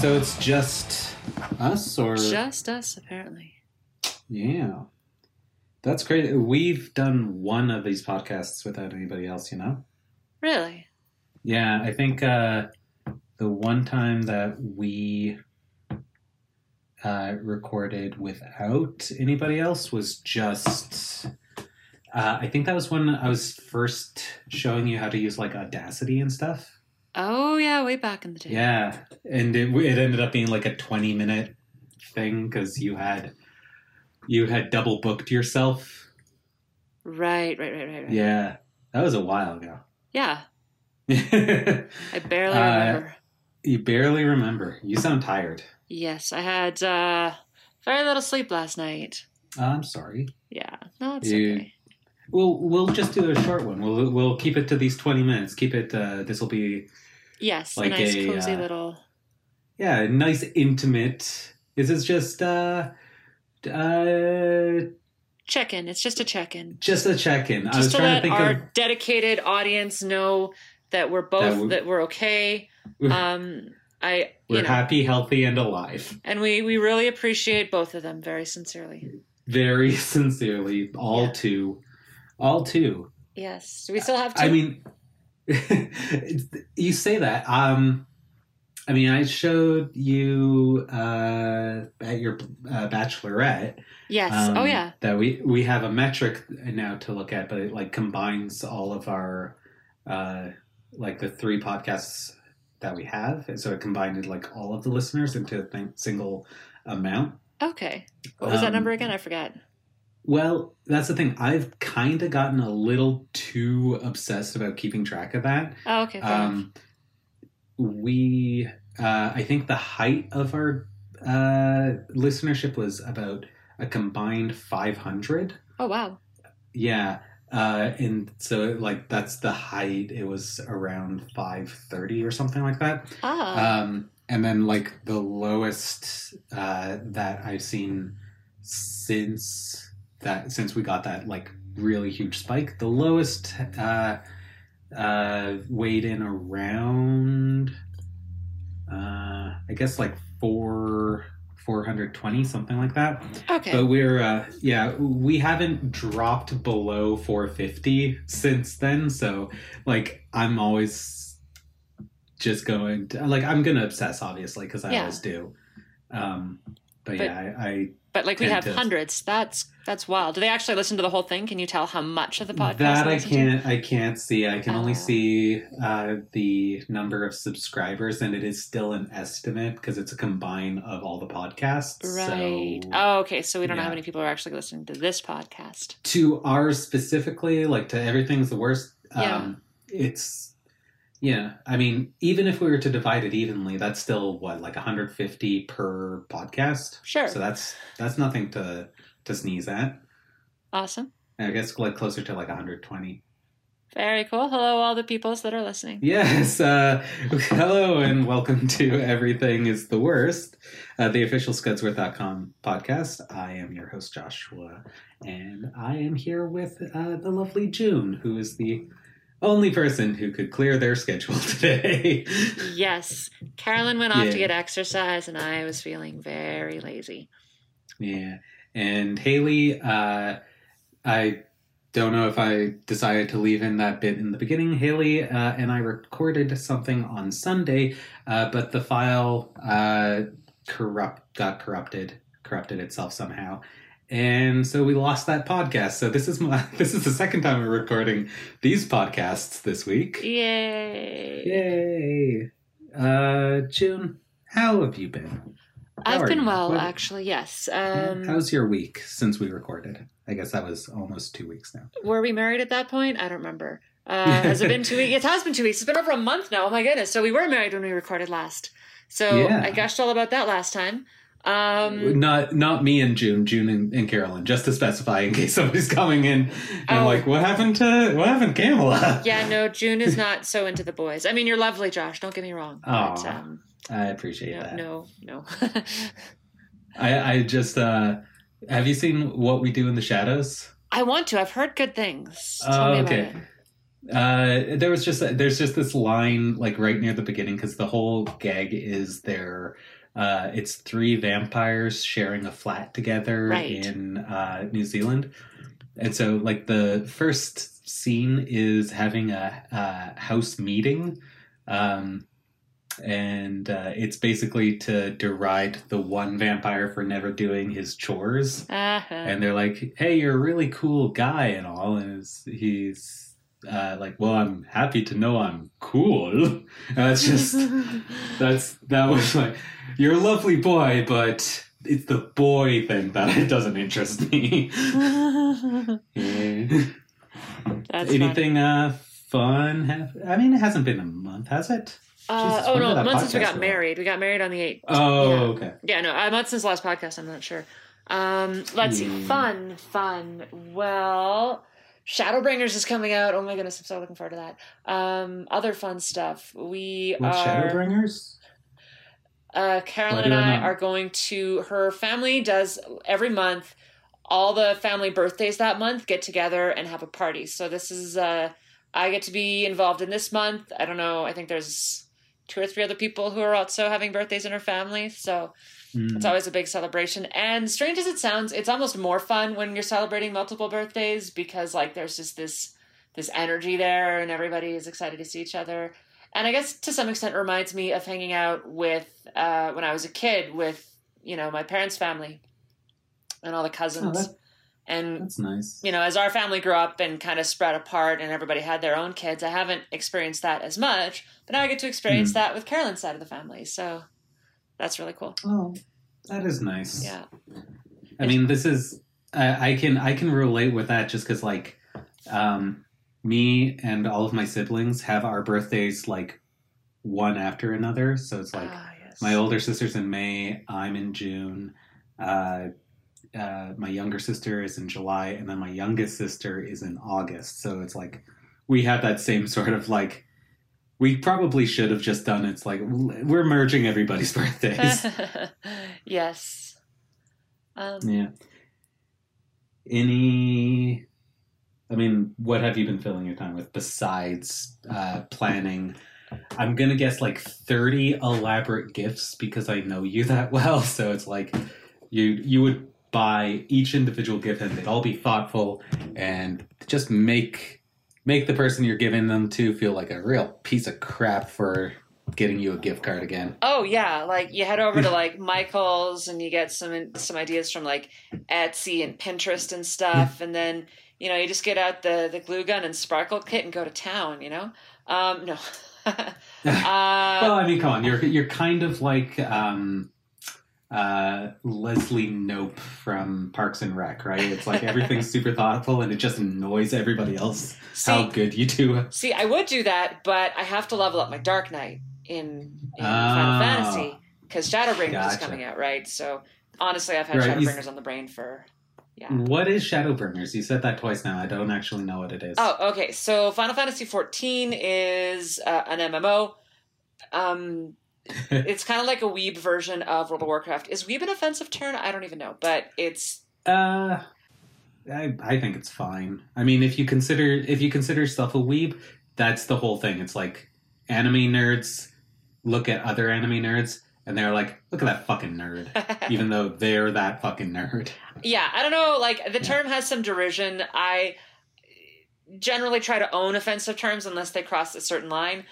So it's just us, or Just us, apparently. yeah, that's great. We've done one of these podcasts without anybody else, you know. Really? Yeah, I think uh, the one time that we uh, recorded without anybody else was just. Uh, I think that was when I was first showing you how to use like Audacity and stuff. Oh yeah, way back in the day. Yeah, and it, it ended up being like a twenty minute thing because you had you had double booked yourself. Right, right, right, right, right. Yeah, that was a while ago. Yeah, I barely Uh, remember. barely remember. You sound tired. Yes, I had uh, very little sleep last night. Uh, I'm sorry. Yeah, no, it's You- okay. We'll we'll just do a short one. We'll we'll keep it to these twenty minutes. Keep it. Uh, this will be Yes, like a nice a, cozy uh, little. yeah, nice intimate. This is just uh uh check in. It's just a check in. just a check in. I was Just to trying let to think our of dedicated audience know that we're both That that, we- we're okay. Um, I we're you know, happy, healthy, and alive. and we we really appreciate both of them very sincerely. Very sincerely, all Yeah. two, all two. Yes, do we still have to? I mean, you say that. Um, I mean, I showed you uh, at your uh, bachelorette. yes. um, oh yeah. That we we have a metric now to look at, but it like combines all of our uh, like the three podcasts that we have, and so it combined like all of the listeners into a thing, single amount. Okay. What was that Um, number again? I forgot. Well, that's the thing. I've kind of gotten a little too obsessed about keeping track of that. Oh, okay. Um, we, uh, I think the height of our uh, listenership was about a combined 500. Oh wow. Yeah. Uh, and so, like, that's the height. It was around 530 or something like that. Ah. Um, and then, like, the lowest uh, that I've seen since that, since we got that, like, really huge spike, the lowest uh, uh, weighed in around, uh, I guess, like, four. 420 something like that okay. but we're uh yeah we haven't dropped below 450 since then so like i'm always just going to, like i'm gonna obsess obviously because i Yeah. always do um but, But- yeah I, I but like we have to- hundreds. That's that's wild. Do they actually listen to the whole thing? Can you tell how much of the podcast? that i can't i can't see i can only Oh. see uh the number of subscribers and it is still an estimate because it's a combine of all the podcasts Right. so Oh, okay. So we don't know how yeah. many people are actually listening to this podcast. to ours specifically, like to everything's the worst. Yeah. Um, it's yeah. I mean, even if we were to divide it evenly, that's still what like 150 per podcast. Sure. So that's that's nothing to to sneeze at. Awesome. I guess like closer to like 120. Very cool. Hello, all the peoples that are listening. Yes. Uh, hello and welcome to Everything is the Worst, uh, the official Scudsworth.com podcast. I am your host, Joshua, and I am here with uh, the lovely June, who is the only person who could clear their schedule today. Yes. Carolyn went off Yeah. to get exercise, and I was feeling very lazy. yeah. And Haley, uh, I don't know if I decided to leave in that bit in the beginning. Haley uh, and I recorded something on Sunday, uh, but the file uh, corrupt got corrupted, corrupted itself somehow, and so we lost that podcast. So this is my this is the second time we're recording these podcasts this week. Yay. Yay! Uh, June, how have you been? How I've been you? well, What- actually. Yes. Um, How's your week since we recorded? I guess that was almost two weeks now. were we married at that point? I don't remember. Uh, has it been two weeks? It has been two weeks. It's been over a month now. Oh my goodness. So we were married when we recorded last. So Yeah. I gushed all about that last time. Um, not not me and June, June and, and Carolyn, just to specify in case somebody's coming in and Oh. like, what happened to what happened, to Camela? yeah, no, June is not so into the boys. I mean, you're lovely, Josh. Don't get me wrong. But, um, I appreciate no, that. no, no. I I just uh, have you seen what we do in the shadows? I want to. I've heard good things. Oh, Tell me about okay. Uh, there was just there's just this line like right near the beginning because the whole gag is there. Uh, it's three vampires sharing a flat together Right. in uh, New Zealand, and so like the first scene is having a, a house meeting, um, and uh, it's basically to deride the one vampire for never doing his chores Uh-huh. and they're like, "Hey, you're a really cool guy and all," and he's uh, like, "Well, I'm happy to know I'm cool." And that's just that's that was like, "You're a lovely boy, but it's the boy thing that doesn't interest me." Yeah. Anything uh, fun? Have, I mean, it hasn't been a month, has it? Uh, Jesus, oh no, that months since we got go? married. We got married on the eighth. Oh, Yeah. okay. Yeah, no, a month since the last podcast. I'm not sure. Um, let's see. Fun, fun. Well, Shadowbringers is coming out. Oh my goodness, I'm so looking forward to that. Um, other fun stuff. We are. Shadowbringers? Uh, Carolyn and I are going to. Her family does every month. All the family birthdays that month get together and have a party. So this is. Uh, I get to be involved in this month. I don't know. I think there's two or three other people who are also having birthdays in her family. So Hmm. it's always a big celebration. And strange as it sounds, it's almost more fun when you're celebrating multiple birthdays because like there's just this this energy there and everybody is excited to see each other. And I guess to some extent reminds me of hanging out with uh, when I was a kid with, you know, my parents' family and all the Oh, cousins. that, and that's nice. you know, as our family grew up and kind of spread apart and everybody had their own kids, I haven't experienced that as much. But now I get to experience Hmm. that with Carolyn's side of the family. So that's really cool. Oh, that is nice. Yeah. I mean, this is I, I can I can relate with that just because like um, me and all of my siblings have our birthdays like one after another. So it's like ah, yes. my older sister's in May, I'm in June. Uh, uh, my younger sister is in July, and then my youngest sister is in August. So it's like we have that same sort of like. We probably should have just done it's like we're merging everybody's birthdays. yes. Um, Yeah. Any, I mean, what have you been filling your time with besides uh, planning? I'm gonna guess like 30 elaborate gifts because I know you that well. So it's like you you would buy each individual gift and they'd all be thoughtful and just make make the person you're giving them to feel like a real piece of crap for getting you a gift card again. Oh yeah, like you head over to like Michael's and you get some some ideas from like Etsy and Pinterest and stuff, and then you know you just get out the the glue gun and sparkle kit and go to town. You know, um, no. uh, well, I mean, come on, you're you're kind of like um, uh, Leslie Knope from Parks and Rec, right? It's like everything's super thoughtful, and it just annoys everybody else how good you do. see, I would do that, but I have to level up my Dark Knight in, in Ah. Final Fantasy because Shadowbringers is coming out, right? So honestly, I've had Right, Shadowbringers on the brain for yeah. What is Shadowbringers? You said that twice now. I don't actually know what it is. Oh, okay. So Final Fantasy XIV is uh, an MMO. Um, it's kind of like a weeb version of World of Warcraft. Is weeb an offensive term? I don't even know, but it's Uh, I I think it's fine. I mean, if you consider if you consider yourself a weeb, that's the whole thing. It's like anime nerds look at other anime nerds and they're like, "Look at that fucking nerd," even though they're that fucking nerd. yeah. I don't know. Like the term has some derision. I generally try to own offensive terms unless they cross a certain line.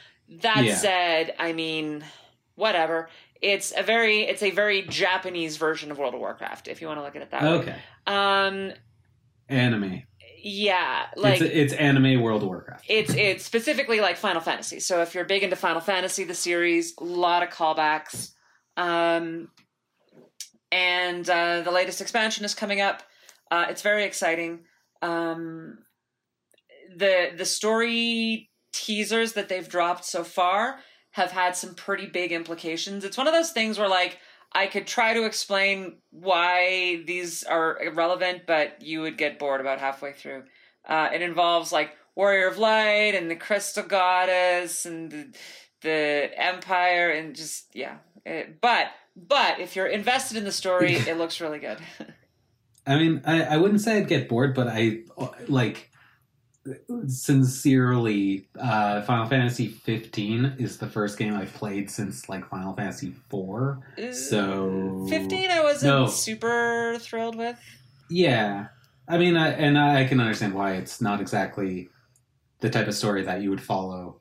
That Yeah. said, I mean, whatever. It's a very it's a very Japanese version of World of Warcraft, if you want to look at it that way. Okay, Um, anime. yeah, like it's it's anime World of Warcraft. it's it's specifically like Final Fantasy. So if you're big into Final Fantasy, the series, a lot of callbacks. Um, and uh, the latest expansion is coming up. Uh, it's very exciting. Um, the the story teasers that they've dropped so far have had some pretty big implications. It's one of those things where like I could try to explain why these are irrelevant, but you would get bored about halfway through. Uh, it involves like Warrior of Light and the Crystal Goddess and the, the Empire and just yeah. It, but but if you're invested in the story, it looks really good. I mean, I, I wouldn't say I'd get bored, but I like sincerely, uh, Final Fantasy 15 is the first game I've played since like Final Fantasy 4. So fifteen, I wasn't No. super thrilled with. Yeah, I mean, I, and I can understand why it's not exactly the type of story that you would follow.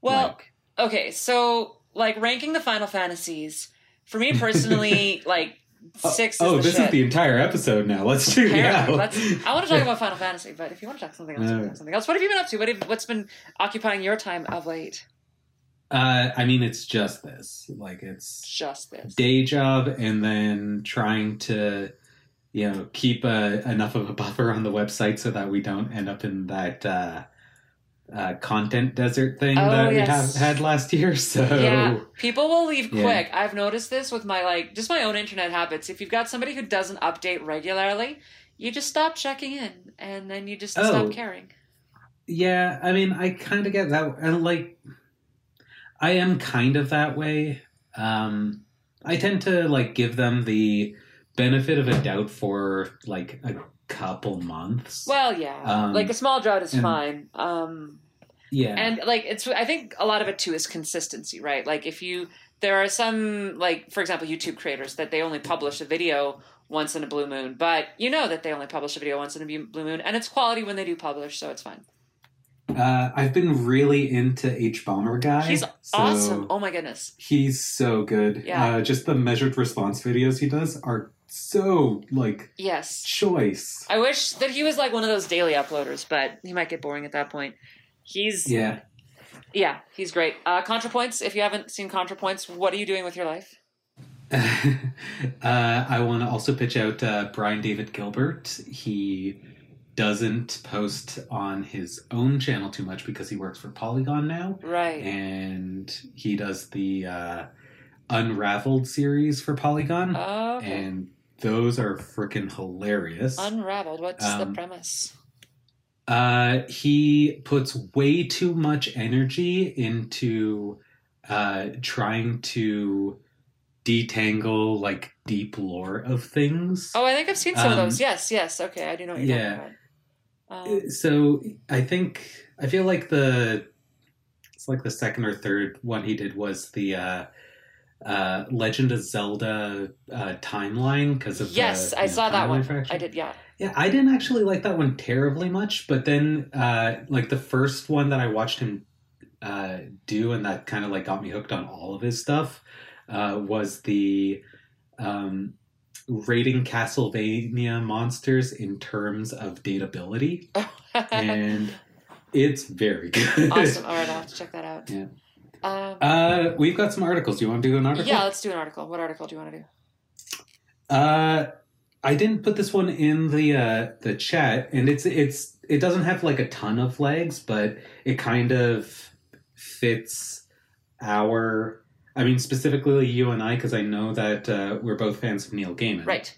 Well, like, okay, so like ranking the Final Fantasies for me personally, like six. oh, is the this shit. is the entire episode now. Let's do it Apparently, let's- I want to talk about Final Fantasy, but if you want to talk something else, we can No. talk something else. What have you been up to? What have, what's been occupying your time of late? Uh, I mean, it's just this. Like, it's Just this. day job and then trying to, you know, keep a, enough of a buffer on the website so that we don't end up in that uh, uh, content desert thing Oh, that we have had last year. So, Yeah, people will leave Yeah. quick. I've noticed this with my like just my own internet habits. If you've got somebody who doesn't update regularly, you just stop checking in, and then you just Oh. stop caring. yeah, I mean, I kind of get that. And like, I am kind of that way. Um, I tend to like give them the benefit of a doubt for like a couple months. Well, yeah, Um, like a small drought is and- fine. Um, yeah. and like it's i think a lot of it too is consistency right like if you there are some like for example youtube creators that they only publish a video once in a blue moon but you know that they only publish a video once in a blue moon and it's quality when they do publish so it's fine Uh, I've been really into Hbomberguy. he's so awesome oh my goodness He's so good. Yeah. Uh, just the measured response videos he does are so like yes choice. i wish that he was like one of those daily uploaders but he might get boring at that point he's yeah, Yeah. he's great uh contrapoints if you haven't seen contrapoints what are you doing with your life uh, I want to also pitch out uh, Brian David Gilbert. He doesn't post on his own channel too much because he works for Polygon now, right and he does the uh, Unraveled series for Polygon, Oh, okay. and those are freaking hilarious. unraveled what's the Um, premise Uh, he puts way too much energy into uh, trying to detangle like deep lore of things. Oh, I think I've seen some of Um, those. Yes, yes. Okay, I do know what you're yeah. talking about. Um, Uh, So I think I feel like the it's like the second or third one he did was the uh, uh, Legend of Zelda uh, timeline because of yes, the, I know, saw that one. fraction. I did. Yeah. Yeah, I didn't actually like that one terribly much, but then uh like the first one that I watched him uh do and that kind of like got me hooked on all of his stuff uh was the um rating Castlevania monsters in terms of datability and it's very good. awesome. All right, I'll have to check that out. Yeah. Um, Uh we've got some articles. Do you want to do an article? yeah, let's do an article. What article do you want to do? Uh, I didn't put this one in the uh, the chat, and it's it's it doesn't have like a ton of legs, but it kind of fits our. I mean, specifically you and I, because I know that uh, we're both fans of Neil Gaiman. Right.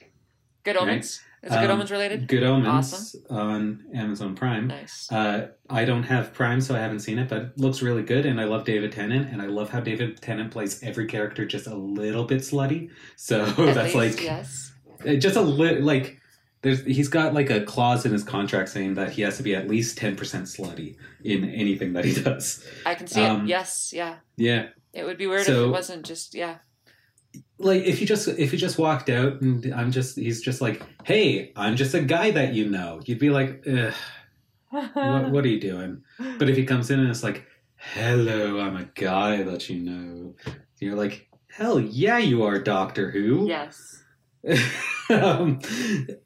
Good Omens. Is it Um, Good Omens related? Good Omens Awesome. on Amazon Prime. Nice. Uh, I don't have Prime, so I haven't seen it, but it looks really good, and I love David Tennant, and I love how David Tennant plays every character just a little bit slutty. So At that's least, like yes. Uh, just a little like there's he's got like a clause in his contract saying that he has to be at least 10% slutty in anything that he does I can see um, it. Yes. Yeah. yeah It would be weird if it wasn't just yeah. Like if you just if he just walked out and i'm just he's just like hey i'm just a guy that you know you'd be like what, what are you doing but if he comes in and it's like hello i'm a guy that you know you're like hell yeah you are doctor who yes. um,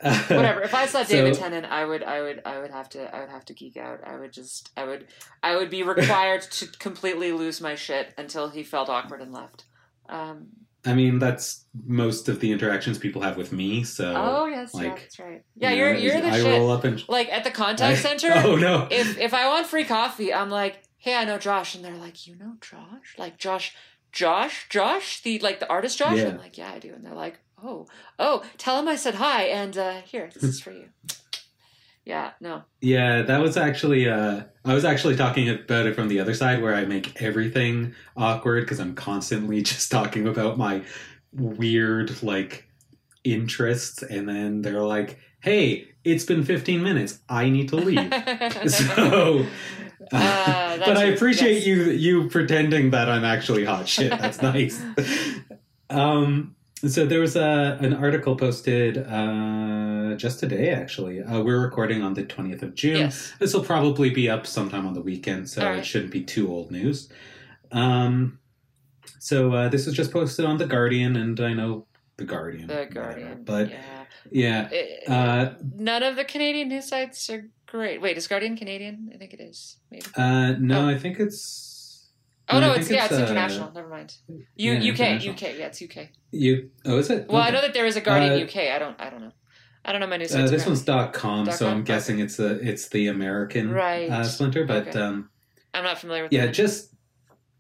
uh, Whatever. If I saw So- David Tennant, I would, I would, I would have to, I would have to geek out. I would just, I would, I would be required to completely lose my shit until he felt awkward and left. Um, I mean, that's most of the interactions people have with me. So, oh yes, yeah, like, that's right. Yeah, you you're you're the I shit. roll up and Like at the contact I- center, Oh no! if if I want free coffee, I'm like, hey, I know Josh, and they're like, you know Josh, like Josh, Josh, Josh, the like the artist Josh. Yeah. I'm like, yeah, I do, and they're like, oh, oh, tell him I said hi, and uh, here, this is for you. Yeah, no, yeah, that was actually. Uh, I was actually talking about it from the other side, where I make everything awkward because I'm constantly just talking about my weird like interests, and then they're like, hey, it's been 15 minutes. I need to leave. so, Ah, but I appreciate yes. you you pretending that I'm actually hot shit. That's nice. um, so there was a an article posted uh, just today. Actually, uh, we're recording on the 20th of June. yes. This will probably be up sometime on the weekend, so All it shouldn't be too old news. Um, so uh, this was just posted on the Guardian, and I know the Guardian, The whatever, Guardian. but yeah. yeah. Uh, None of the Canadian news sites are great. Wait, is Guardian Canadian? I think it is. Maybe. uh, no, Oh. I think it's Oh no, it's yeah, it's, it's, uh, international. Never mind. U- yeah, UK. UK, yeah, it's UK. you. Oh, is it? Well, I know that there is a Guardian Uh, UK. I don't. I don't know. I don't know my news Uh, this one's dot com, Dot so com? I'm guessing it's a it's the American Right. uh, splinter. But Okay. um, I'm not familiar with. It. Yeah, just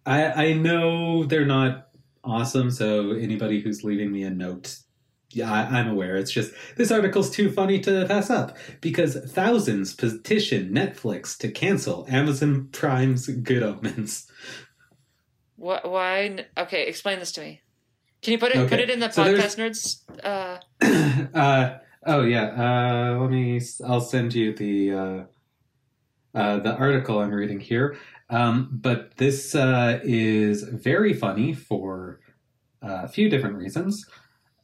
I I know they're not awesome. So anybody who's leaving me a note, yeah, I, I'm aware. It's just this article's too funny to pass up because thousands petition Netflix to cancel Amazon Prime's Good Omens. Wh- why? Okay, explain this to me. Can you put it put it in the so podcast nerds? Uh, uh, oh yeah. Uh, let me. I'll send you the uh, uh, the article I'm reading here. Um, but this uh, is very funny for a few different reasons.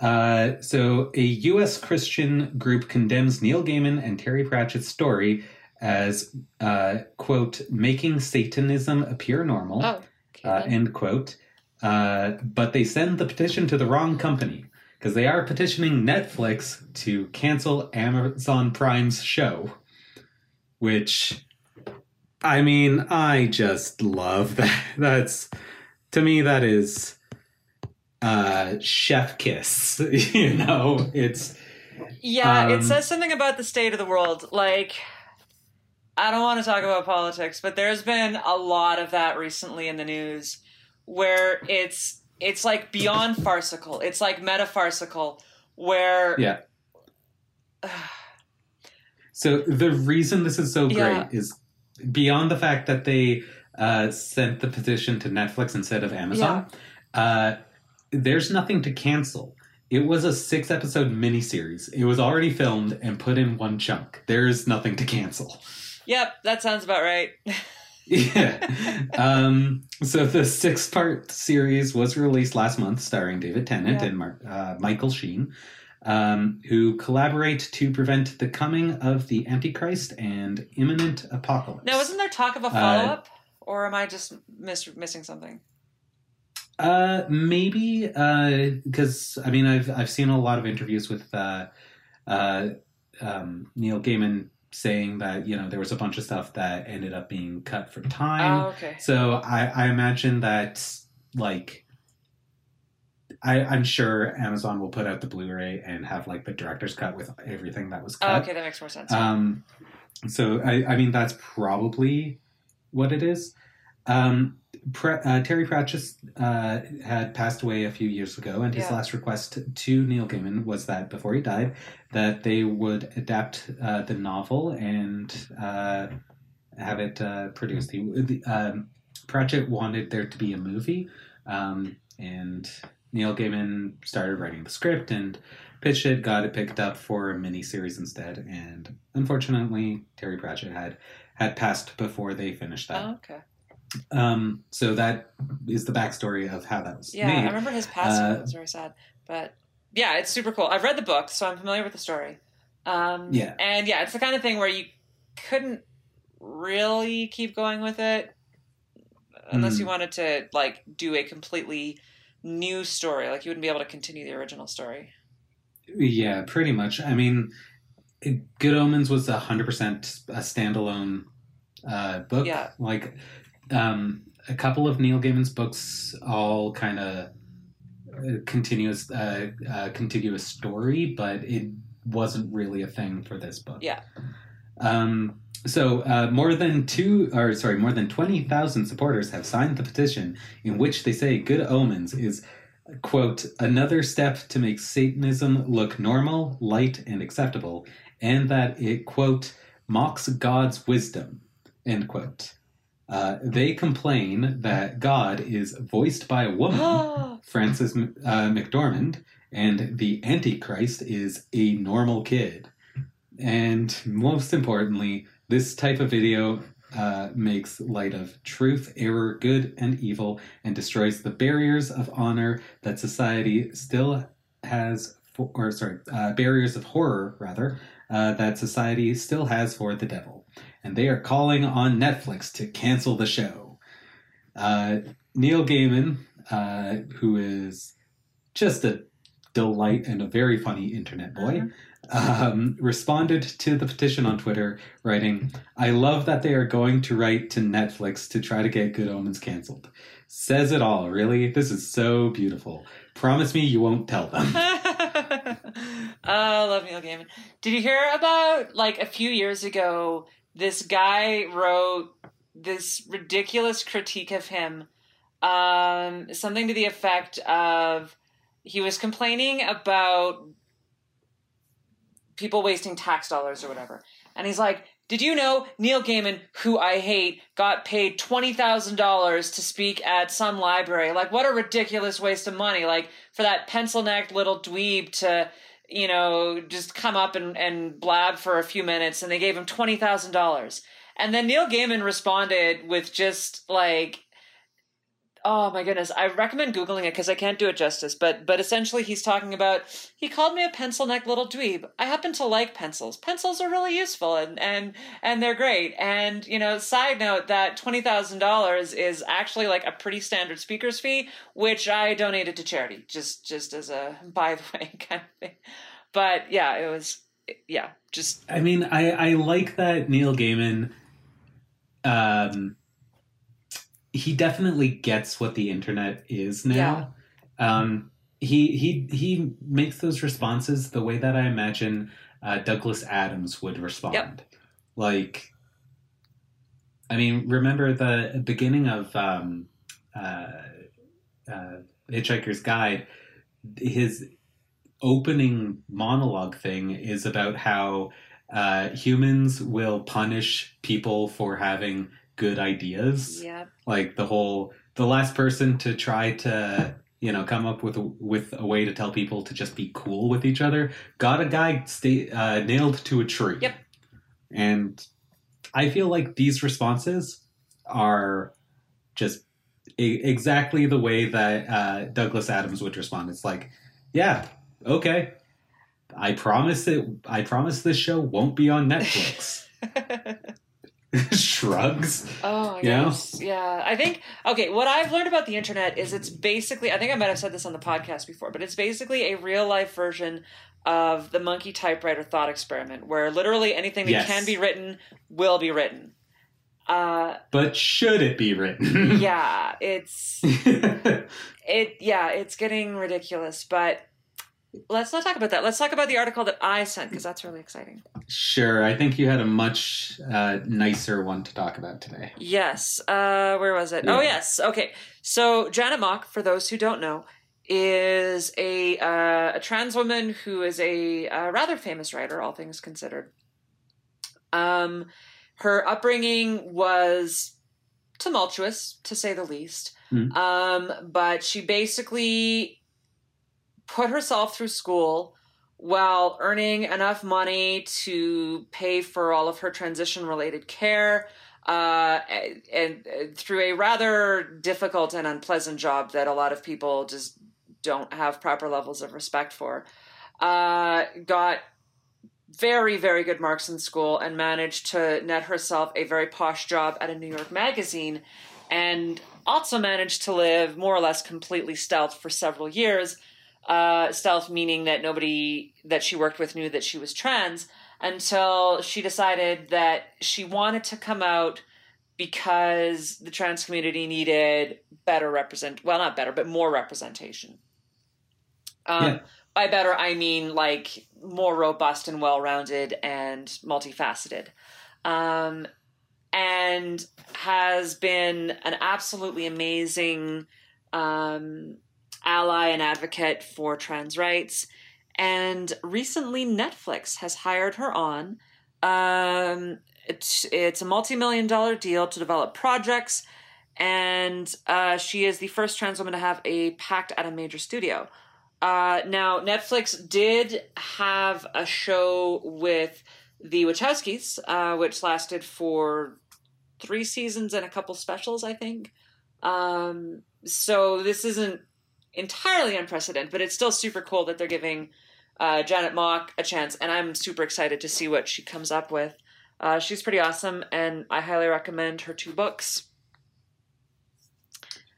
Uh, so, a U.S. Christian group condemns Neil Gaiman and Terry Pratchett's story as uh, "quote making Satanism appear normal." oh, okay. uh, end quote. Uh, but they send the petition to the wrong company because they are petitioning Netflix to cancel Amazon Prime's show, which, I mean, I just love that. That's to me that is uh, chef kiss. you know, it's Yeah, it Um, says something about the state of the world. Like, I don't want to talk about politics, but there's been a lot of that recently in the news where it's it's like beyond farcical. It's like meta farcical where yeah. So the reason this is so great Yeah. is beyond the fact that they uh, sent the petition to Netflix instead of Amazon. Uh, there's nothing to cancel. It was a six episode miniseries. It was already filmed and put in one chunk. There's nothing to cancel. Yep, that sounds about right. yeah. Um, so the six part series was released last month, starring David Tennant Yeah. and Mar- uh, Michael Sheen, um, who collaborate to prevent the coming of the Antichrist and imminent apocalypse. Now, wasn't there talk of a follow up, or am I just miss- missing something? Uh, maybe because I mean I've I've seen a lot of interviews with uh, uh, um, Neil Gaiman saying that you know there was a bunch of stuff that ended up being cut for time. oh, okay. So I, I imagine that like I, I'm sure Amazon will put out the Blu-ray and have like the director's cut with everything that was Oh, cut. okay, that makes more sense. Um, so I, I mean that's probably what it is. Um, Pre- uh, Terry Pratchett uh, had passed away a few years ago, and his Yeah. last request to Neil Gaiman was that before he died, that they would adapt uh, the novel and uh, have it uh, produced. He, the, um, Pratchett wanted there to be a movie, um, and Neil Gaiman started writing the script and pitched it, got it picked up for a miniseries instead, and unfortunately, Terry Pratchett had had passed before they finished that. oh, okay. Um, so that is the backstory of how that was Yeah, I remember his passing. Uh, it was very sad, but yeah, it's super cool. I've read the book, so I'm familiar with the story. Um, Yeah. and yeah, it's the kind of thing where you couldn't really keep going with it unless Mm. you wanted to like do a completely new story. Like you wouldn't be able to continue the original story. Yeah, pretty much. I mean, Good Omens was hundred percent a standalone uh, book. Yeah. like um, a couple of Neil Gaiman's books, all kind of continuous, uh, uh, contiguous story, but it wasn't really a thing for this book. Yeah. Um, so uh, more than two, or sorry, more than twenty thousand supporters have signed the petition in which they say Good Omens is quote another step to make Satanism look normal, light, and acceptable, and that it quote mocks God's wisdom end quote. Uh, they complain that God is voiced by a woman, Frances uh, McDormand, and the Antichrist is a normal kid. And most importantly, this type of video uh, makes light of truth, error, good, and evil, and destroys the barriers of honor that society still has, for, or sorry, uh, barriers of horror, rather, uh, that society still has for the devil. And they are calling on Netflix to cancel the show. Uh, Neil Gaiman, uh, who is just a delight and a very funny internet boy, um, responded to the petition on Twitter, writing, I love that they are going to write to Netflix to try to get Good Omens canceled. Says it all, really. This is so beautiful. Promise me you won't tell them. oh, I love Neil Gaiman. Did you hear about, like, a few years ago, this guy wrote this ridiculous critique of him, um, something to the effect of he was complaining about people wasting tax dollars or whatever. And he's like, did you know Neil Gaiman, who I hate, got paid $20,000 to speak at some library? Like, what a ridiculous waste of money. Like, for that pencil necked little dweeb to, you know, just come up and, and blab for a few minutes, and they gave him $20,000. And then Neil Gaiman responded with just like oh my goodness. I recommend googling it because i can't do it justice but but essentially he's talking about he called me a pencil neck little dweeb. I happen to like pencils. Pencils are really useful and and and they're great. And you know side note that $20000 is actually like a pretty standard speaker's fee which i donated to charity just just as a by the way kind of thing. But yeah it was yeah just I mean, I, I like that Neil Gaiman um he definitely gets what the internet is now. Um he he he makes those responses the way that I imagine uh, Douglas Adams would respond. Yep. Like I mean, remember the beginning of um uh, uh Hitchhiker's Guide, his opening monologue thing is about how uh, humans will punish people for having good ideas. yeah Like the whole the last person to try to you know come up with a, with a way to tell people to just be cool with each other got a guy stay, uh, nailed to a tree. Yep. And I feel like these responses are just e- exactly the way that uh, Douglas Adams would respond. It's like, yeah, okay. I promise it. I promise this show won't be on Netflix. Shrugs. Oh Yeah. Yeah. I think okay, what I've learned about the internet is it's basically I think I might have said this on the podcast before, but it's basically a real life version of the monkey typewriter thought experiment where literally anything that Yes. can be written will be written. Uh But should it be written? yeah, it's it yeah, it's getting ridiculous, but let's not talk about that. Let's talk about the article that I sent because that's really exciting. sure. I think you had a much uh, nicer one to talk about today. Yes. Uh, where was it? Oh, yes. Okay. So Janet Mock, for those who don't know, is a uh, a trans woman who is a, rather famous writer, all things considered. Um, her upbringing was tumultuous, to say the least. Hmm. Um, but she basically put herself through school while earning enough money to pay for all of her transition related care uh, and, and through a rather difficult and unpleasant job that a lot of people just don't have proper levels of respect for. Uh, got very, very good marks in school and managed to net herself a very posh job at a New York magazine and also managed to live more or less completely stealth for several years. Uh, stealth meaning that nobody that she worked with knew that she was trans until she decided that she wanted to come out because the trans community needed better represent well not better but more representation um, Yeah. by better i mean like more robust and well-rounded and multifaceted um, and has been an absolutely amazing um, ally and advocate for trans rights. And recently netflix has hired her on. Um, it's, it's a multi-million dollar deal to develop projects. And uh, she is the first trans woman to have a pact at a major studio. Uh, now netflix did have a show with The Wachowskis, uh, which lasted for three seasons and a couple specials, I think. Um, so this isn't entirely unprecedented, but it's still super cool that they're giving uh, Janet Mock a chance, and I'm super excited to see what she comes up with. Uh, she's pretty awesome, and I highly recommend her two books.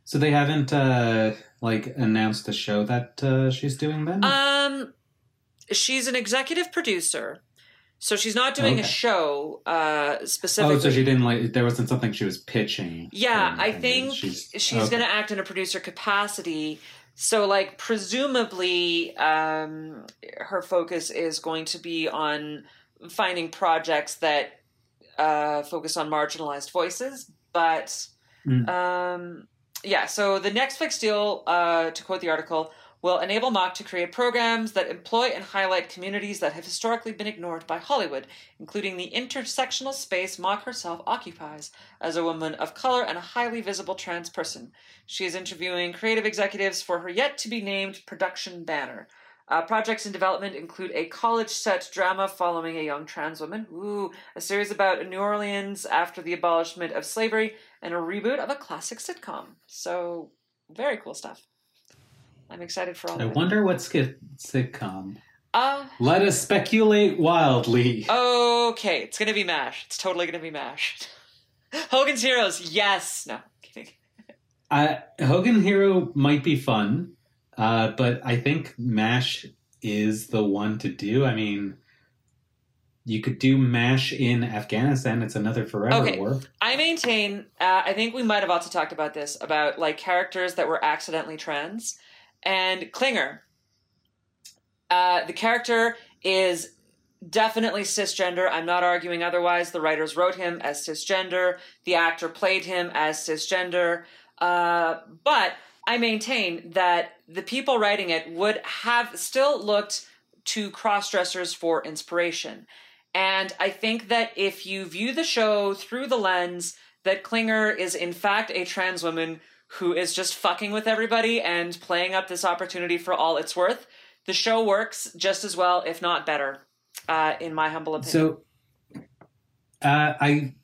So they haven't uh, like announced the show that uh, she's doing then. Um, she's an executive producer, so she's not doing Okay. a show uh, specifically. oh, so she didn't like. There wasn't something she was pitching. Yeah, I think she's, she's okay. going to act in a producer capacity. So, like, presumably, um, her focus is going to be on finding projects that uh, focus on marginalized voices. But, Mm. um, yeah, so the Netflix deal, uh, to quote the article, will enable Mock to create programs that employ and highlight communities that have historically been ignored by Hollywood, including the intersectional space Mock herself occupies as a woman of color and a highly visible trans person. She is interviewing creative executives for her yet to be named production banner. Uh, projects in development include a college set drama following a young trans woman, ooh, a series about New Orleans after the abolishment of slavery, and a reboot of a classic sitcom. So, very cool stuff. I'm excited for all I wonder what sitcom. Uh, Let us speculate wildly. okay, it's gonna be MASH. It's totally gonna be MASH. Hogan's Heroes, yes! No, kidding. Uh, Hogan Hero might be fun, uh, but I think MASH is the one to do. I mean, you could do MASH in Afghanistan. It's another forever Okay. war. I maintain, uh, I think we might have also talked about this, about like characters that were accidentally trans. And Klinger, uh, the character is definitely cisgender. I'm not arguing otherwise. The writers wrote him as cisgender, the actor played him as cisgender. Uh, but I maintain that the people writing it would have still looked to cross dressers for inspiration. And I think that if you view the show through the lens that Klinger is in fact a trans woman who is just fucking with everybody and playing up this opportunity for all it's worth, the show works just as well, if not better, uh, in my humble opinion. So, uh, I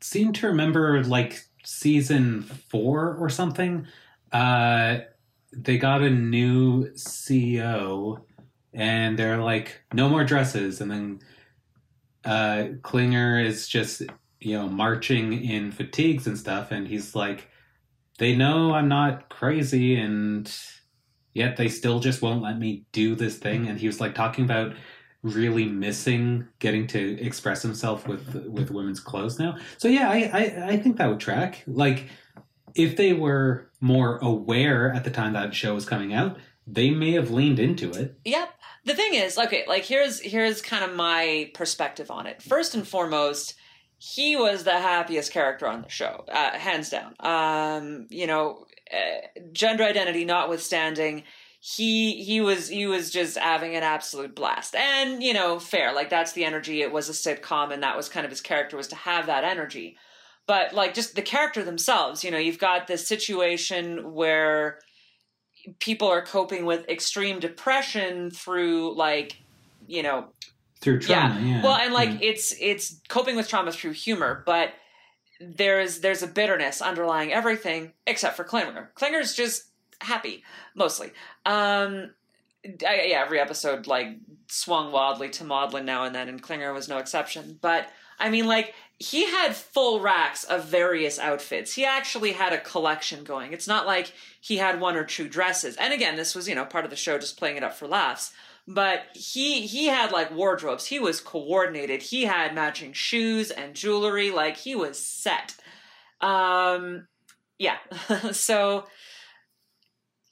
seem to remember like season four or something. Uh, they got a new CEO, and they're like, "No more dresses." And then uh, Klinger is just you know marching in fatigues and stuff, and he's like, "They know I'm not crazy, and yet they still just won't let me do this thing." Mm-hmm. And he was like talking about really missing getting to express himself with mm-hmm. with women's clothes now. So yeah, I I, I think that would track. Like if they were more aware at the time that show was coming out, they may have leaned into it. Yep. The thing is, okay, like here's here's kind of my perspective on it. First and foremost, he was the happiest character on the show, uh, hands down. Um, you know, uh, gender identity notwithstanding, he he was he was just having an absolute blast. And you know, fair, like that's the energy. It was a sitcom, and that was kind of his character was to have that energy. But like just the character themselves, you know, you've got this situation where people are coping with extreme depression through like you know Through trauma, yeah. well and like Yeah. it's it's coping with trauma through humor but there's there's a bitterness underlying everything except for klinger klinger's just happy mostly um I, yeah every episode like swung wildly to maudlin now and then and klinger was no exception but i mean like he had full racks of various outfits. He actually had a collection going. It's not like he had one or two dresses. And again, this was, you know, part of the show just playing it up for laughs. But he he had like wardrobes. He was coordinated. He had matching shoes and jewelry. Like he was set. Um yeah. so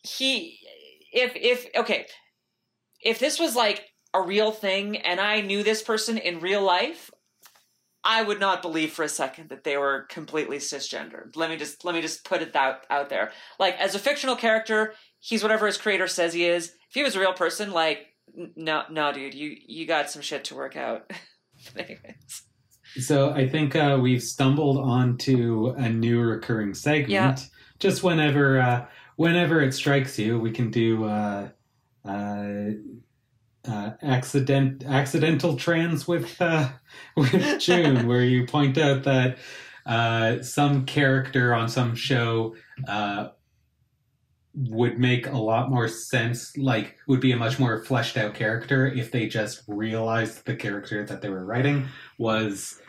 he if if okay, if this was like a real thing and I knew this person in real life, I would not believe for a second that they were completely cisgender. Let me just let me just put it out out there. Like as a fictional character, he's whatever his creator says he is. If he was a real person, like no no dude, you you got some shit to work out. Anyways. So I think uh, we've stumbled onto a new recurring segment. Yeah. Just whenever uh, whenever it strikes you, we can do uh, uh, uh, accident accidental trans with uh, with June, where you point out that uh, some character on some show uh, would make a lot more sense, like would be a much more fleshed out character if they just realized the character that they were writing was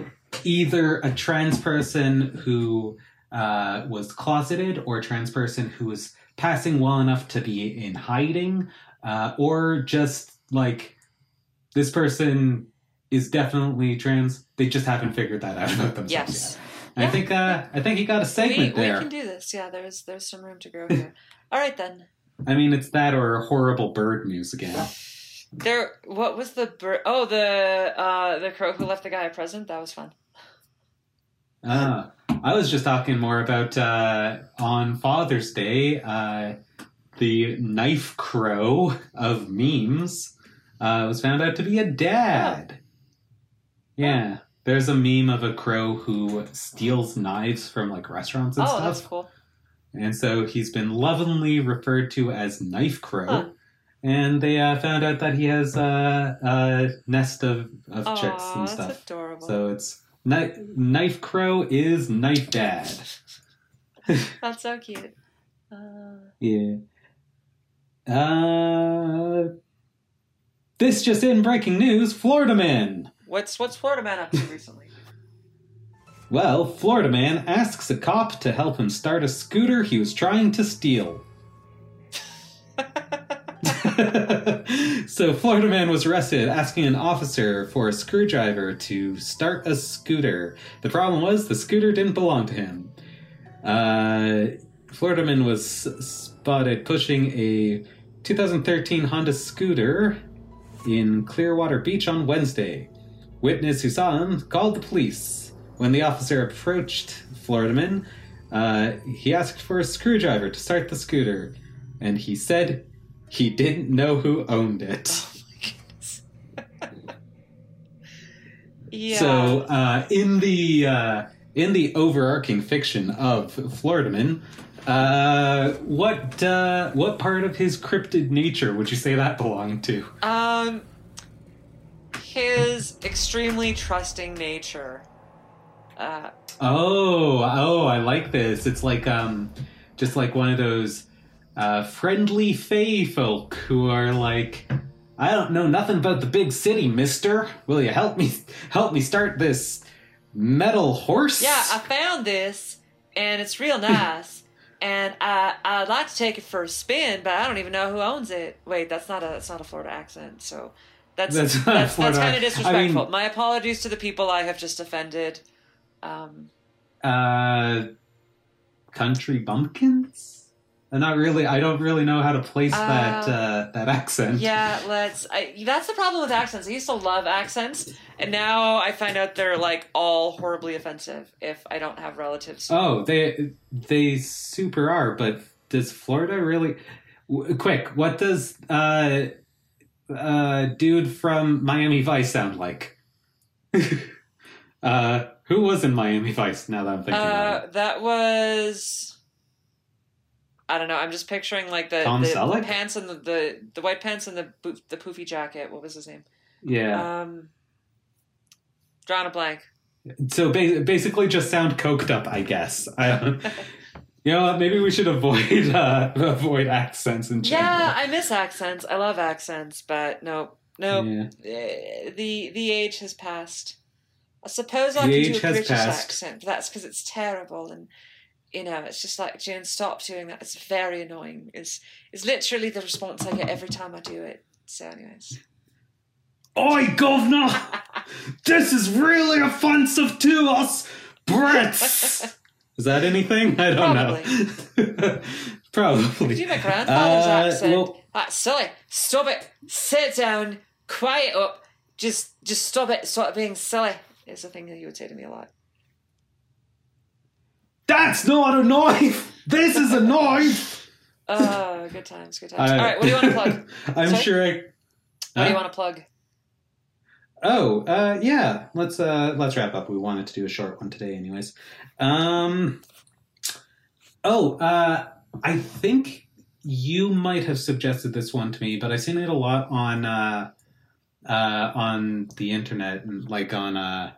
either a trans person who uh, was closeted or a trans person who was passing well enough to be in hiding, uh, or just like this person is definitely trans. They just haven't figured that out about themselves Yes. yet. And I think uh, I think he got a We, segment we there. can do this. Yeah, there's there's some room to grow here. All right then. I mean, it's that or horrible bird news again. There. What was the bird? Oh, the uh, the crow who left the guy a present. That was fun. Ah, I was just talking more about uh, on Father's Day, uh, the knife crow of memes uh, was found out to be a dad. Yeah, there's a meme of a crow who steals knives from like restaurants and stuff. oh, stuff. that's cool. And so he's been lovingly referred to as Knife Crow. Huh. And they uh, found out that he has uh, a nest of, of chicks Aw, and that's stuff. adorable. So it's Knife, Knife Crow is Knife Dad. that's so cute. Uh, Yeah. Uh, this just in breaking news Florida man. what's what's Florida man up to recently? Well, Florida man asks a cop to help him start a scooter he was trying to steal. so Florida man was arrested asking an officer for a screwdriver to start a scooter. The problem was the scooter didn't belong to him. Uh, Florida man was spotted pushing a 2013 Honda scooter in Clearwater Beach on Wednesday. Witness who saw him called the police. When the officer approached Florida man, uh, he asked for a screwdriver to start the scooter, and he said he didn't know who owned it. Oh my goodness. yeah. So, uh, in the uh, in the overarching fiction of Florida Man, uh, what uh, what part of his cryptid nature would you say that belonged to? Um, his extremely trusting nature. Uh, Oh, oh, I like this. It's like um, just like one of those uh, friendly fae folk who are like, I don't know nothing about the big city, Mister. Will you help me help me start this metal horse? yeah, I found this, and it's real nice, and I I'd like to take it for a spin, but I don't even know who owns it. Wait, that's not a that's not a Florida accent, so that's That's that's that's, kind of accent. I mean- disrespectful. My apologies to the people I have just offended. Um, uh, country bumpkins. And not really. I don't really know how to place that Uh, uh, that accent. Yeah, let's. I, that's the problem with accents. I used to love accents, and now I find out they're like all horribly offensive if I don't have relatives. Oh, they they super are. But does Florida really? W- quick, what does uh, uh, dude from Miami Vice sound like? uh, who was in Miami Vice? Now that I'm thinking about Uh, that was. I don't know. I'm just picturing like the, Tom the, the pants and the, the the white pants and the the poofy jacket. What was his name? Yeah. Um, drawing a blank. so ba- basically, just sound coked up, I guess. I you know? Maybe we should avoid uh, avoid accents and. Yeah, I miss accents. I love accents, but no, no. Yeah. Uh, the the age has passed. I suppose I The can do a British passed. accent, but that's because it's terrible and. You know, it's just like June. Stop doing that. It's very annoying. It's it's literally the response I get every time I do it. So, anyways, Oi, governor! This is really offensive to us, Brits! Is that anything? I don't know. Probably. do my grandfather's Uh, accent. well- That's silly. Stop it. Sit down. Quiet up. Just just stop it. Stop being silly. It's a thing that you would say to me a lot. That's not a knife! This is a knife! Oh, good times, good times. I- All right, what do you want to plug? I'm Sorry? sure I. What do you want to plug? Oh, uh, yeah. Let's uh, let's wrap up. We wanted to do a short one today, anyways. Um. Oh, uh, I think you might have suggested this one to me, but I've seen it a lot on uh, on the internet, and like on uh,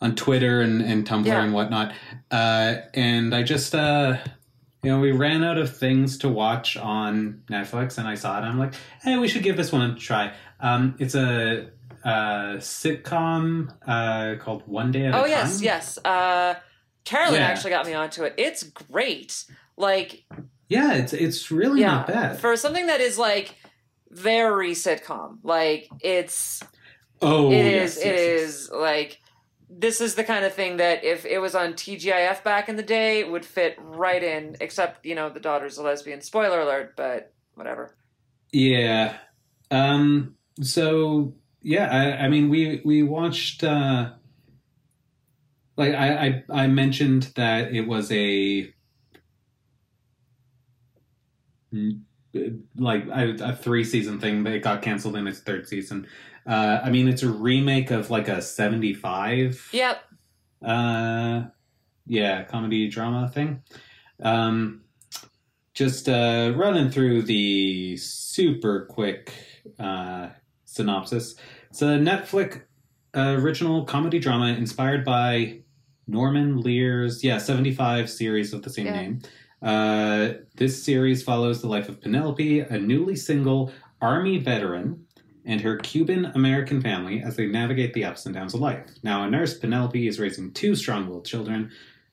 on Twitter and, and Tumblr Yeah. and whatnot. Uh, and I just, uh, you know, we ran out of things to watch on Netflix, and I saw it. And I'm like, hey, we should give this one a try. Um, it's a, uh sitcom uh, called One Day at a Oh Time. yes, yes. Uh, Carolyn Yeah. actually got me onto it. It's great. Like Yeah, it's it's really yeah, not bad. for something that is like very sitcom. Like it's oh, it yes, is yes, it yes. like this is the kind of thing that if it was on TGIF back in the day would fit right in. Except you know the daughter's a lesbian. Spoiler alert, but whatever. Yeah. Um. So yeah, I, I mean, we we watched. Uh, like I, I I mentioned that it was a like a, a three season thing, but it got canceled in its third season. Uh, I mean, it's a remake of like a seventy five. Yep. Uh, yeah, comedy drama thing. Um, just uh, running through the super quick uh, synopsis. It's a Netflix uh, original comedy drama inspired by Norman Lear's yeah seventy five series of the same Yeah. name. Uh, this series follows the life of Penelope, a newly single army veteran, and her Cuban American family as they navigate the ups and downs of life. Now, a nurse, Penelope is raising two strong willed children.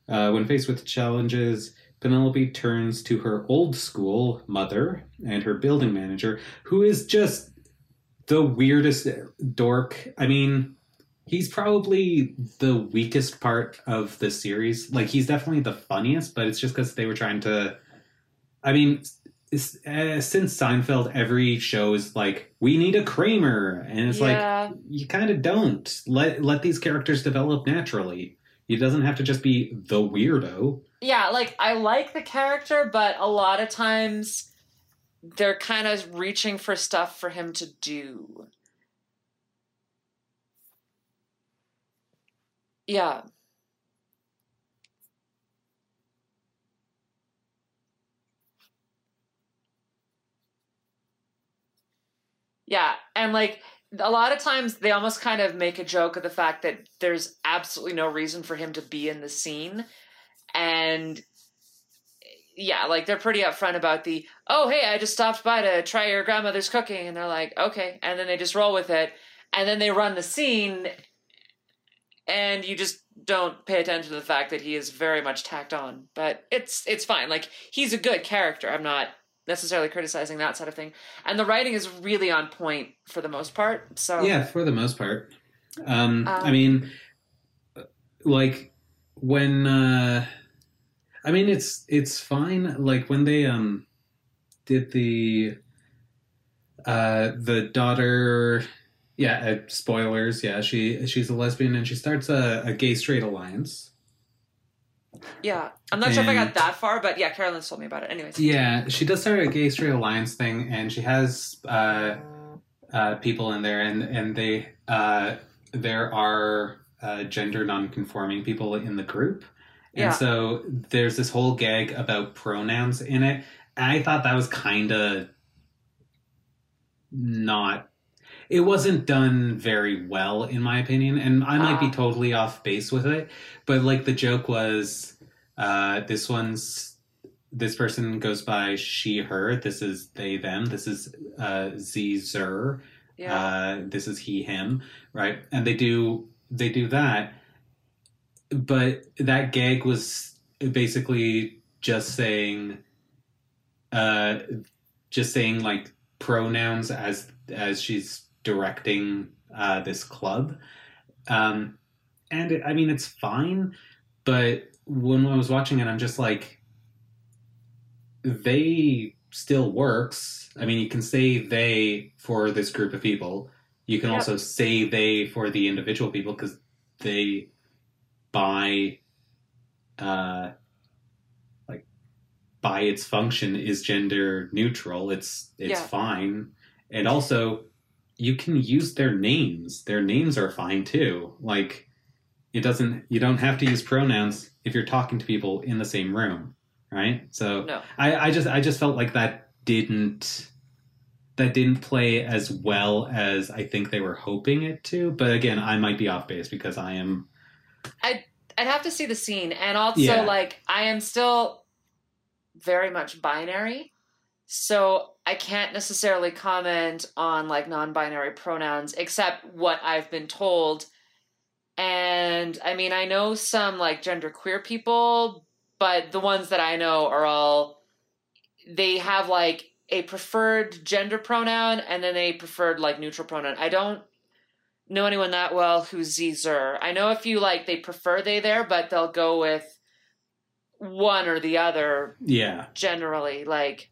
Uh, when faced with challenges, Penelope turns to her old school mother and her building manager, who is just the weirdest dork. I mean, he's probably the weakest part of the series. Like, he's definitely the funniest, but it's just because they were trying to. I mean, uh, since Seinfeld, every show is like, we need a Kramer, and it's like you kind of don't let let these characters develop naturally. He doesn't have to just be the weirdo. yeah, like I like the character, but a lot of times they're kind of reaching for stuff for him to do. Yeah. Yeah, and like a lot of times they almost kind of make a joke of the fact that there's absolutely no reason for him to be in the scene. And yeah, like they're pretty upfront about the, oh, hey, I just stopped by to try your grandmother's cooking. And they're like, okay. And then they just roll with it. And then they run the scene. And you just don't pay attention to the fact that he is very much tacked on. But it's it's fine. Like he's a good character. I'm not necessarily criticizing that sort of thing. And the writing is really on point for the most part. So Yeah, for the most part. Um, I Um, mean, like when uh, I mean it's it's fine. Like when they um did the uh the daughter. Yeah, uh, spoilers. Yeah, she she's a lesbian and she starts a, a gay straight alliance. Yeah. I'm not sure if I got that far, but yeah, Carolyn's told me about it. Anyways. Yeah, she does start a gay straight alliance thing, and she has uh, uh, people in there, and and they uh, there are uh, gender non-conforming people in the group, and Yeah. so there's this whole gag about pronouns in it. And I thought that was kind of not. It wasn't done very well, in my opinion, and I might be Ah. totally off base with it. But like the joke was, uh, this one's this person goes by she her. This is they them. This is uh, z zer. Yeah. Uh, this is he him. Right, and they do they do that, but that gag was basically just saying, uh, just saying like pronouns as as she's directing uh, this club, um, and it, I mean it's fine, but when I was watching it, I'm just like, they still works. I mean, you can say they for this group of people. You can Yep. also say they for the individual people because they by uh like by its function is gender neutral it's it's Yeah. fine and also you can use their names their names are fine too like it doesn't you don't have to use pronouns if you're talking to people in the same room right so no. i i just i just felt like that didn't that didn't play as well as I think they were hoping it to. But again, I might be off base because I am. I I'd have to see the scene, and also Yeah. like I am still very much binary, so I can't necessarily comment on like non-binary pronouns except what I've been told. And I mean, I know some like genderqueer people, but the ones that I know are all they have like a preferred gender pronoun and then a preferred like neutral pronoun. I don't know anyone that well who's Zer. I know a few like they prefer they there, but they'll go with one or the other Yeah, generally. Like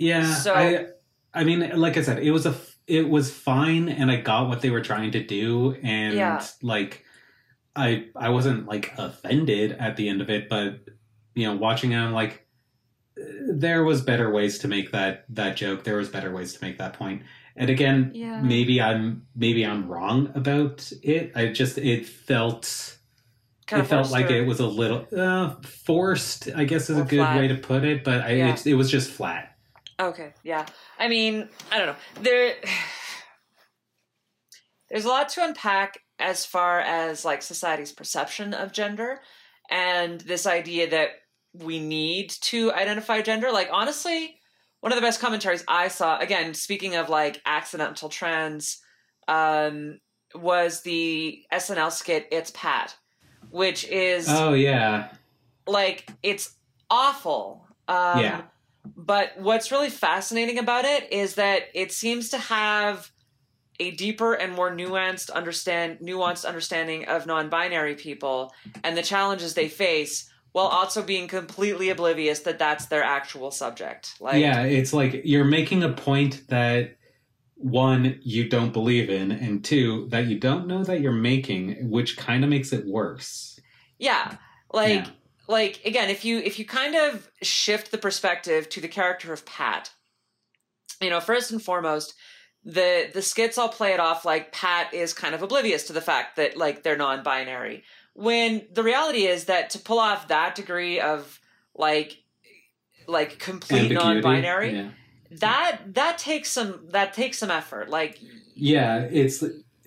yeah. So- I, I mean, like I said, it was a, it was fine, and I got what they were trying to do, and Yeah. like, I, I wasn't like offended at the end of it, but you know, watching it, I'm like, there was better ways to make that that joke. There was better ways to make that point. And again, Yeah. maybe I'm maybe I'm wrong about it. I just it felt kind it felt like it was a little uh, forced. I guess is a good flat. way to put it, but I, Yeah. it, it was just flat. Okay, yeah. I mean, I don't know. There there's a lot to unpack as far as like society's perception of gender and this idea that we need to identify gender. Like honestly, one of the best commentaries I saw, again, speaking of like accidental trans, um, was the SNL skit It's Pat, which is Oh yeah, like it's awful. Um, Yeah. But what's really fascinating about it is that it seems to have a deeper and more nuanced understand nuanced understanding of non-binary people and the challenges they face while also being completely oblivious that that's their actual subject. Like yeah. It's like you're making a point that one you don't believe in, and two that you don't know that you're making, which kind of makes it worse. yeah, like Yeah. Like again if you if you kind of shift the perspective to the character of pat you know first and foremost the the skits all play it off like pat is kind of oblivious to the fact that like they're non-binary when the reality is that to pull off that degree of like like complete Ambiguity. non-binary Yeah. that that takes some that takes some effort like Yeah, it's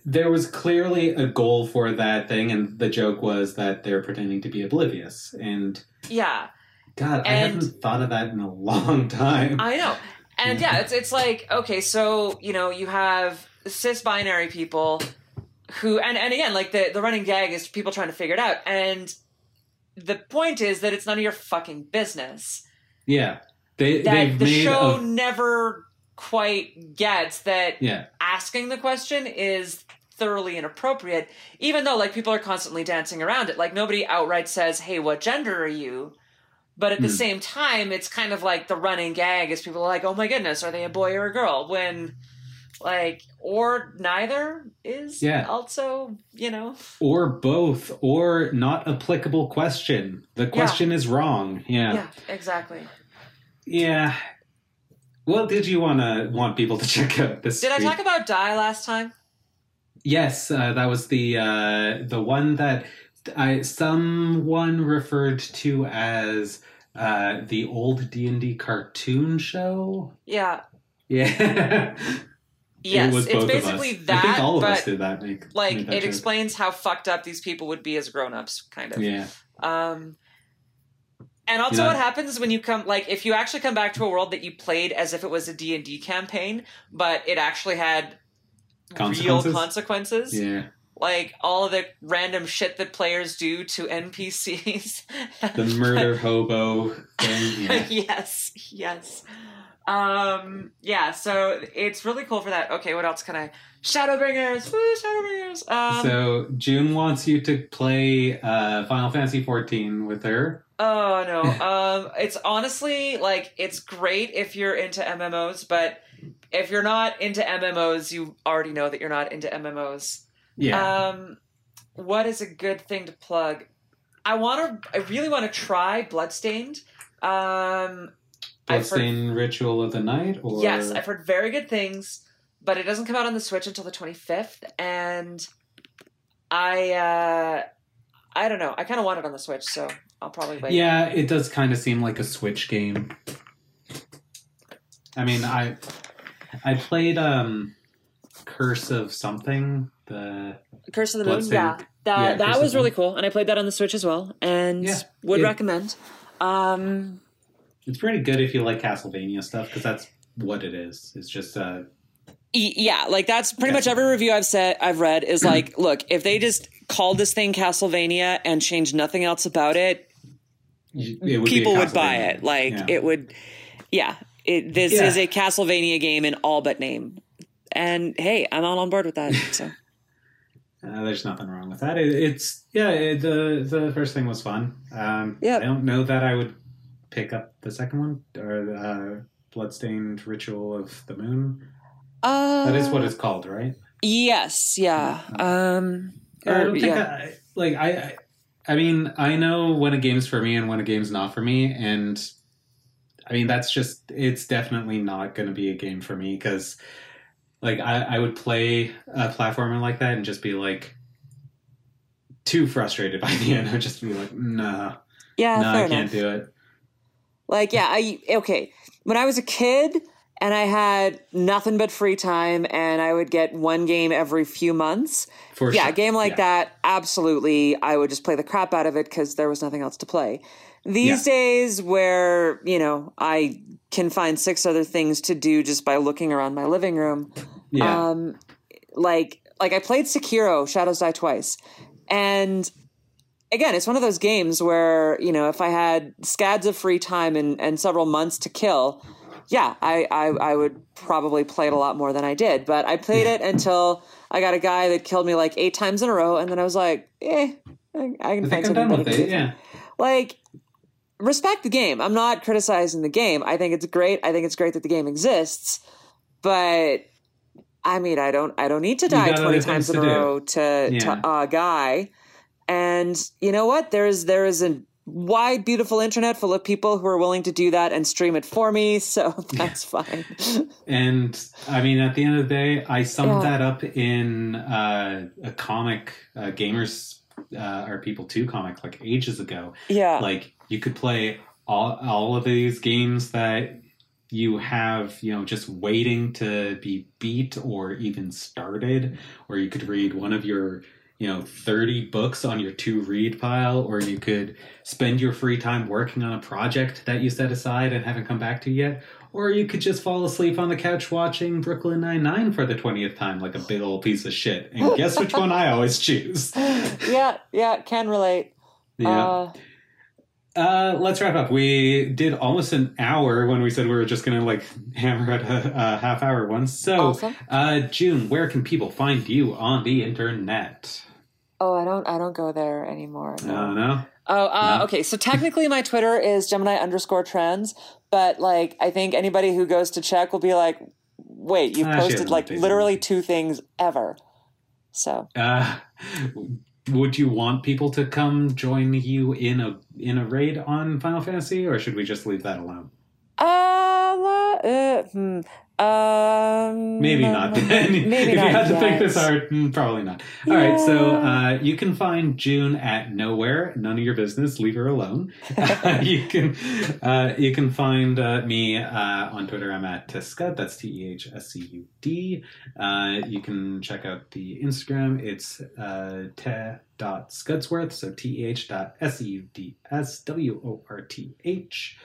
there was clearly a goal for that thing, and the joke was that they're pretending to be oblivious. And yeah God, I haven't thought of that in a long time. I know. And Yeah. it's it's like, okay, so, you know, you have cis binary people who and, and again, like the, the running gag is people trying to figure it out. And the point is that it's none of your fucking business. yeah, they That the show a never quite gets that yeah asking the question is thoroughly inappropriate, even though like people are constantly dancing around it. Like nobody outright says, Hey, what gender are you? But at the Hmm. same time, it's kind of like the running gag is people are like, Oh my goodness, are they a boy or a girl? When like or neither is Yeah. also, you know. or both or not applicable question. The question is wrong. Yeah. Yeah, exactly. Yeah. What did you want to want people to check out this Did I talk about die last time? Yes, uh, that was the uh, the one that I someone referred to as uh, the old D and D cartoon show. Yeah. Yeah, Yes. it it's basically that, I think all of but us did that. Make, like made that it joke. explains how fucked up these people would be as grown-ups, kind of. Yeah, Um, and also, know- what happens when you come like if you actually come back to a world that you played as if it was a D and D campaign, but it actually had real Consequences? consequences, yeah. like all of the random shit that players do to NPCs. The murder hobo thing. Yeah. yes, yes. Um, yeah. So it's really cool for that. Okay, what else can I? Shadowbringers, woo, Shadowbringers. Um, so June wants you to play uh, Final Fantasy fourteen with her. Oh no. um it's honestly like it's great if you're into MMOs, but if you're not into MMOs, you already know that you're not into MMOs. Yeah, Um what is a good thing to plug? I want to I really want to try Bloodstained. Um I've heard, Bloodstained Ritual of the Night. Or yes, I've heard very good things, but it doesn't come out on the Switch until the 25th and I uh I don't know. I kind of want it on the Switch, so I'll probably wait. Yeah, it does kind of seem like a Switch game. I mean, I I played um, Curse of something. The Curse of the Moon. Yeah, that yeah, that of was really Moon. cool, and I played that on the Switch as well, and Yeah, would yeah. recommend. Um, it's pretty good if you like Castlevania stuff because that's what it is. It's just uh, yeah like that's pretty much every review i've said i've read is like look if they just called this thing castlevania and changed nothing else about it it would people would buy it like Yeah. it would yeah it, this Yeah. is a castlevania game in all but name and hey i'm all on board with that so Uh, there's nothing wrong with that. It, it's yeah. It, the the first thing was fun. Um, Yeah. I don't know that I would pick up the second one or uh, Bloodstained Ritual of the Moon. uh, That is what it's called, right? yes yeah um I don't think yeah. I, like I, I. I mean, I know when a game's for me and when a game's not for me, and I mean that's just it's definitely not going to be a game for me because, like, I, I would play a platformer like that and just be like too frustrated by the end. I'd just be like, nah, yeah fair I can't do it. Like, yeah, I okay. When I was a kid and I had nothing but free time and I would get one game every few months. For yeah, sure. a game like Yeah. that, absolutely, I would just play the crap out of it because there was nothing else to play. These days, where you know I can find six other things to do just by looking around my living room, Yeah, um, like like I played Sekiro: Shadows Die Twice, and again, it's one of those games where you know if I had scads of free time and, and several months to kill, yeah, I, I I would probably play it a lot more than I did. But I played it until I got a guy that killed me like eight times in a row, and then I was like, eh, I, I can I find something better to it. do. Yeah, Like, respect the game. I'm not criticizing the game. I think it's great. I think it's great that the game exists, but. I mean, I don't. I don't need to die twenty times in a do. row to, Yeah. to a guy. And you know what? There is there is a wide, beautiful internet full of people who are willing to do that and stream it for me. So that's fine. and I mean, at the end of the day, I summed Yeah. that up in uh, a comic, uh, gamers uh, are people too comic, like ages ago. Yeah. like you could play all all of these games that you have you know just waiting to be beat or even started or you could read one of your you know 30 books on your to read pile or you could spend your free time working on a project that you set aside and haven't come back to yet or you could just fall asleep on the couch watching Brooklyn Nine-Nine for the 20th time like a big old piece of shit. And guess which one I always choose? yeah. Yeah. Can relate. Yeah. Uh, Uh, let's wrap up. We did almost an hour when we said we were just going to like hammer at a, a half hour one. So, awesome. uh, June, where can people find you on the internet? Oh, I don't. I don't go there anymore. No, don't know. Oh, uh, No. okay. So technically, my Twitter is Gemini underscore trends, but like, I think anybody who goes to check will be like, "Wait, you've Ah, posted like literally two things ever." So Uh, would you want people to come join you in a in a raid on Final Fantasy, or should we just leave that alone? Uh, uh, hmm. Um, Maybe not. Then. Maybe if not you had to yet. think this hard, mm, probably not. All right, so uh, you can find June at nowhere. None of your business. Leave her alone. you can uh, you can find uh, me uh, on Twitter. I'm at Tescud. That's T E H S C U D. Uh, you can check out the Instagram. It's uh, te.scudsworth. So T E H dot S E U D S W O R T H.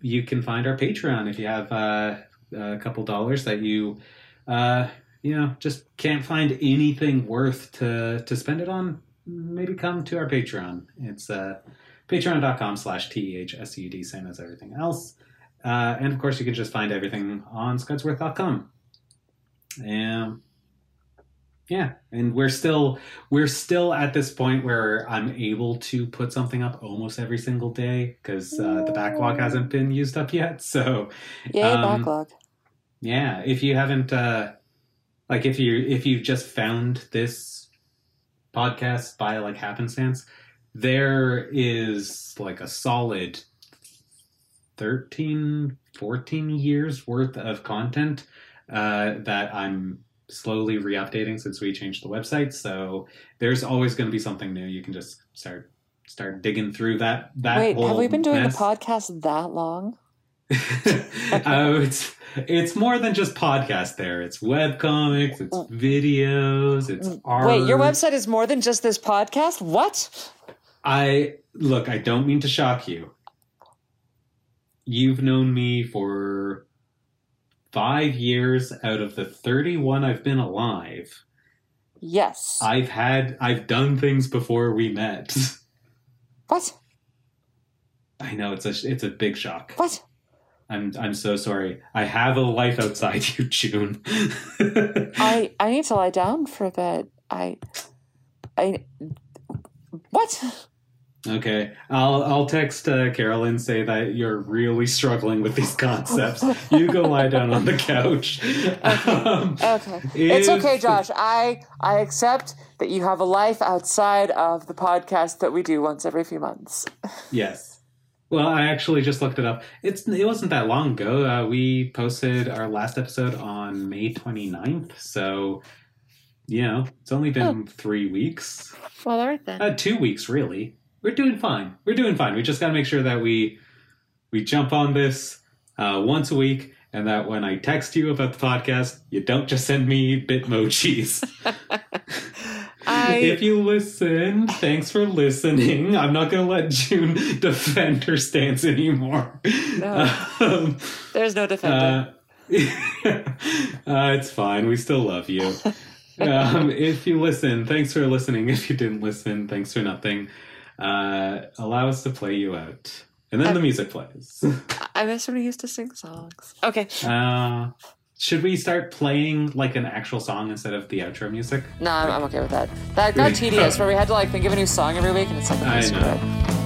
You can find our Patreon if you have uh, a couple dollars that you, uh, you know, just can't find anything worth to to spend it on. Maybe come to our Patreon. It's uh, patreon.com slash T-E-H-S-U-D, same as everything else. Uh, and of course, you can just find everything on scudsworth.com. And yeah, and we're still we're still at this point where I'm able to put something up almost every single day because uh, the backlog hasn't been used up yet. So yeah Um, backlog. yeah, if you haven't, uh, like, if you if you've just found this podcast by like happenstance, there is like a solid 13, 14 years worth of content uh, that I'm slowly re-updating since we changed the website. So there's always going to be something new. You can just start start digging through that that Wait, have we been doing mess. the podcast that long? uh, it's it's more than just podcast. There, it's web comics, it's videos, it's art. Wait, your website is more than just this podcast? What? I look. I don't mean to shock you. You've known me for five years out of the thirty-one I've been alive. Yes. I've had I've done things before we met. what? I know it's a it's a big shock. What? I'm I'm so sorry. I have a life outside you, June. I I need to lie down for a bit. I I what? Okay, I'll I'll text uh, Carolyn say that you're really struggling with these concepts. you go lie down on the couch. Um, Okay. It's okay, Josh. I I accept that you have a life outside of the podcast that we do once every few months. Yes. Well, I actually just looked it up. It's it wasn't that long ago. Uh, we posted our last episode on May 29th, so you know it's only been three weeks. Well, all right then. Uh, two weeks, really. We're doing fine. We're doing fine. We just got to make sure that we we jump on this uh, once a week, and that when I text you about the podcast, you don't just send me bitmojis. I if you listen, thanks for listening. I'm not going to let June defend her stance anymore. No. Um, there's no defender. uh, uh, it's fine. We still love you. Um, if you listen, thanks for listening. If you didn't listen, thanks for nothing. Uh, allow us to play you out. And then the music plays. I miss when we used to sing songs. Okay. Uh, should we start playing like an actual song instead of the outro music? No, I'm, I'm okay with that. That got tedious where we had to like think of a new song every week and it's like I screw know. it.